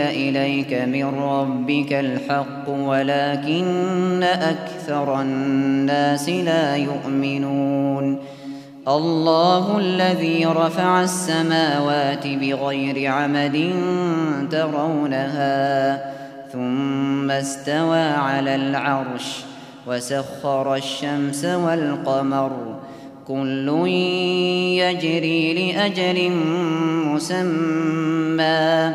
إليك من ربك الحق ولكن أكثر الناس لا يؤمنون. الله الذي رفع السماوات بغير عمد ترونها ثم استوى على العرش وسخر الشمس والقمر. كل يجري لأجل مسمى.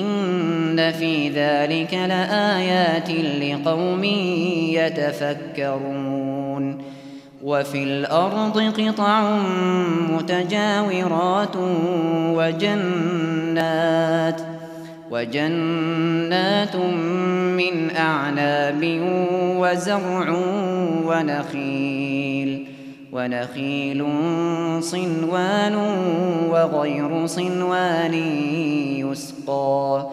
إن في ذلك لآيات لقوم يتفكرون وفي الأرض قطع متجاورات وجنات وجنات من أعناب وزرع ونخيل ونخيل صنوان وغير صنوان يسقى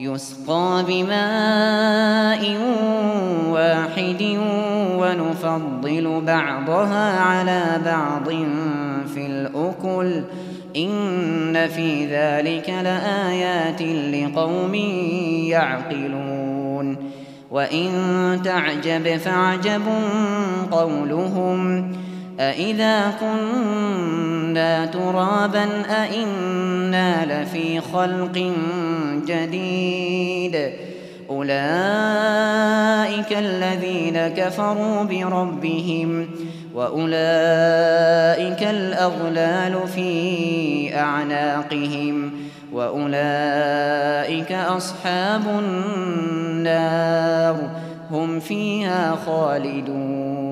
يسقى بماء واحد ونفضل بعضها على بعض في الأكل. إن في ذلك لآيات لقوم يعقلون. وإن تعجب فعجب قولهم. أإذا كنا ترابا أإنا لفي خلق جديد أولئك الذين كفروا بربهم وأولئك الأغلال في أعناقهم وأولئك أصحاب النار هم فيها خالدون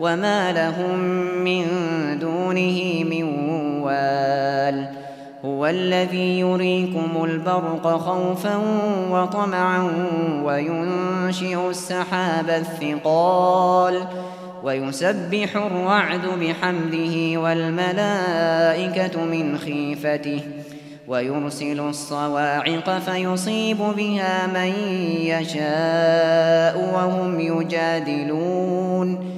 وما لهم من دونه من وال هو الذي يريكم البرق خوفا وطمعا وينشئ السحاب الثقال ويسبح الرعد بحمده والملائكة من خيفته ويرسل الصواعق فيصيب بها من يشاء وهم يجادلون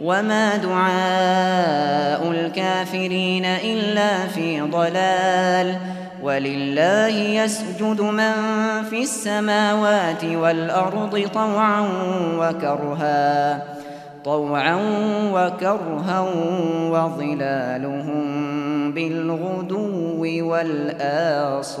وما دعاء الكافرين إلا في ضلال ولله يسجد من في السماوات والأرض طوعا وكرها طوعا وكرها وظلالهم بالغدو والآصال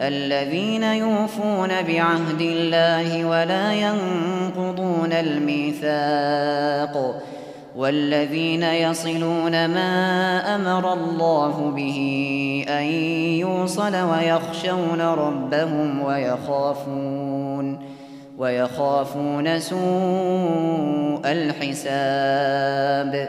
الذين يوفون بعهد الله ولا ينقضون الميثاق والذين يصلون ما أمر الله به أن يوصل ويخشون ربهم ويخافون ويخافون سوء الحساب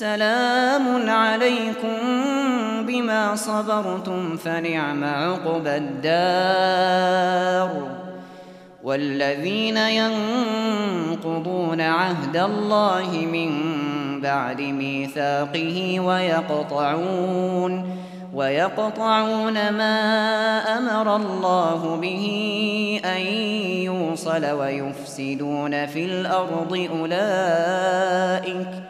سلام عليكم بما صبرتم فنعم عقبى الدار. والذين ينقضون عهد الله من بعد ميثاقه ويقطعون ويقطعون ما أمر الله به أن يوصل ويفسدون في الأرض أولئك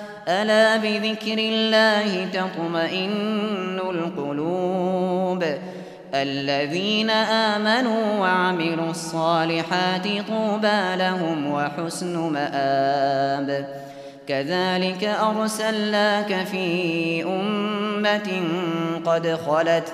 ألا بذكر الله تطمئن القلوب الذين آمنوا وعملوا الصالحات طوبى لهم وحسن مآب كذلك أرسلناك في أمة قد خلت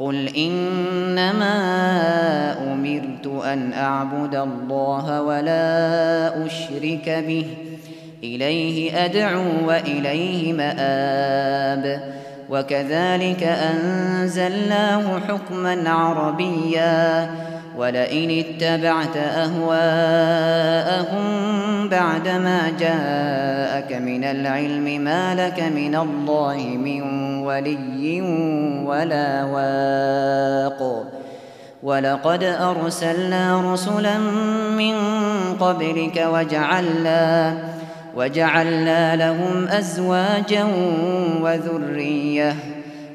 قل إنما أمرت أن أعبد الله ولا أشرك به إليه أدعو وإليه مآب وكذلك أنزلناه حكما عربيا ولئن اتبعت أهواءهم بعدما جاءك من العلم ما لك من الله من ولي ولا واق. ولقد أرسلنا رسلا من قبلك وجعلنا وجعلنا لهم أزواجا وذرية.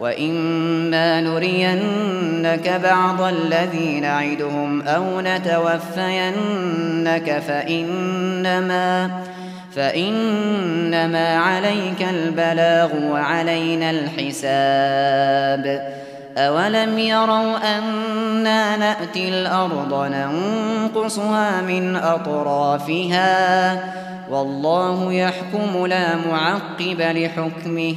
وإما نرينك بعض الذي نعدهم أو نتوفينك فإنما فإنما عليك البلاغ وعلينا الحساب أولم يروا أنا نأتي الأرض ننقصها من أطرافها والله يحكم لا معقب لحكمه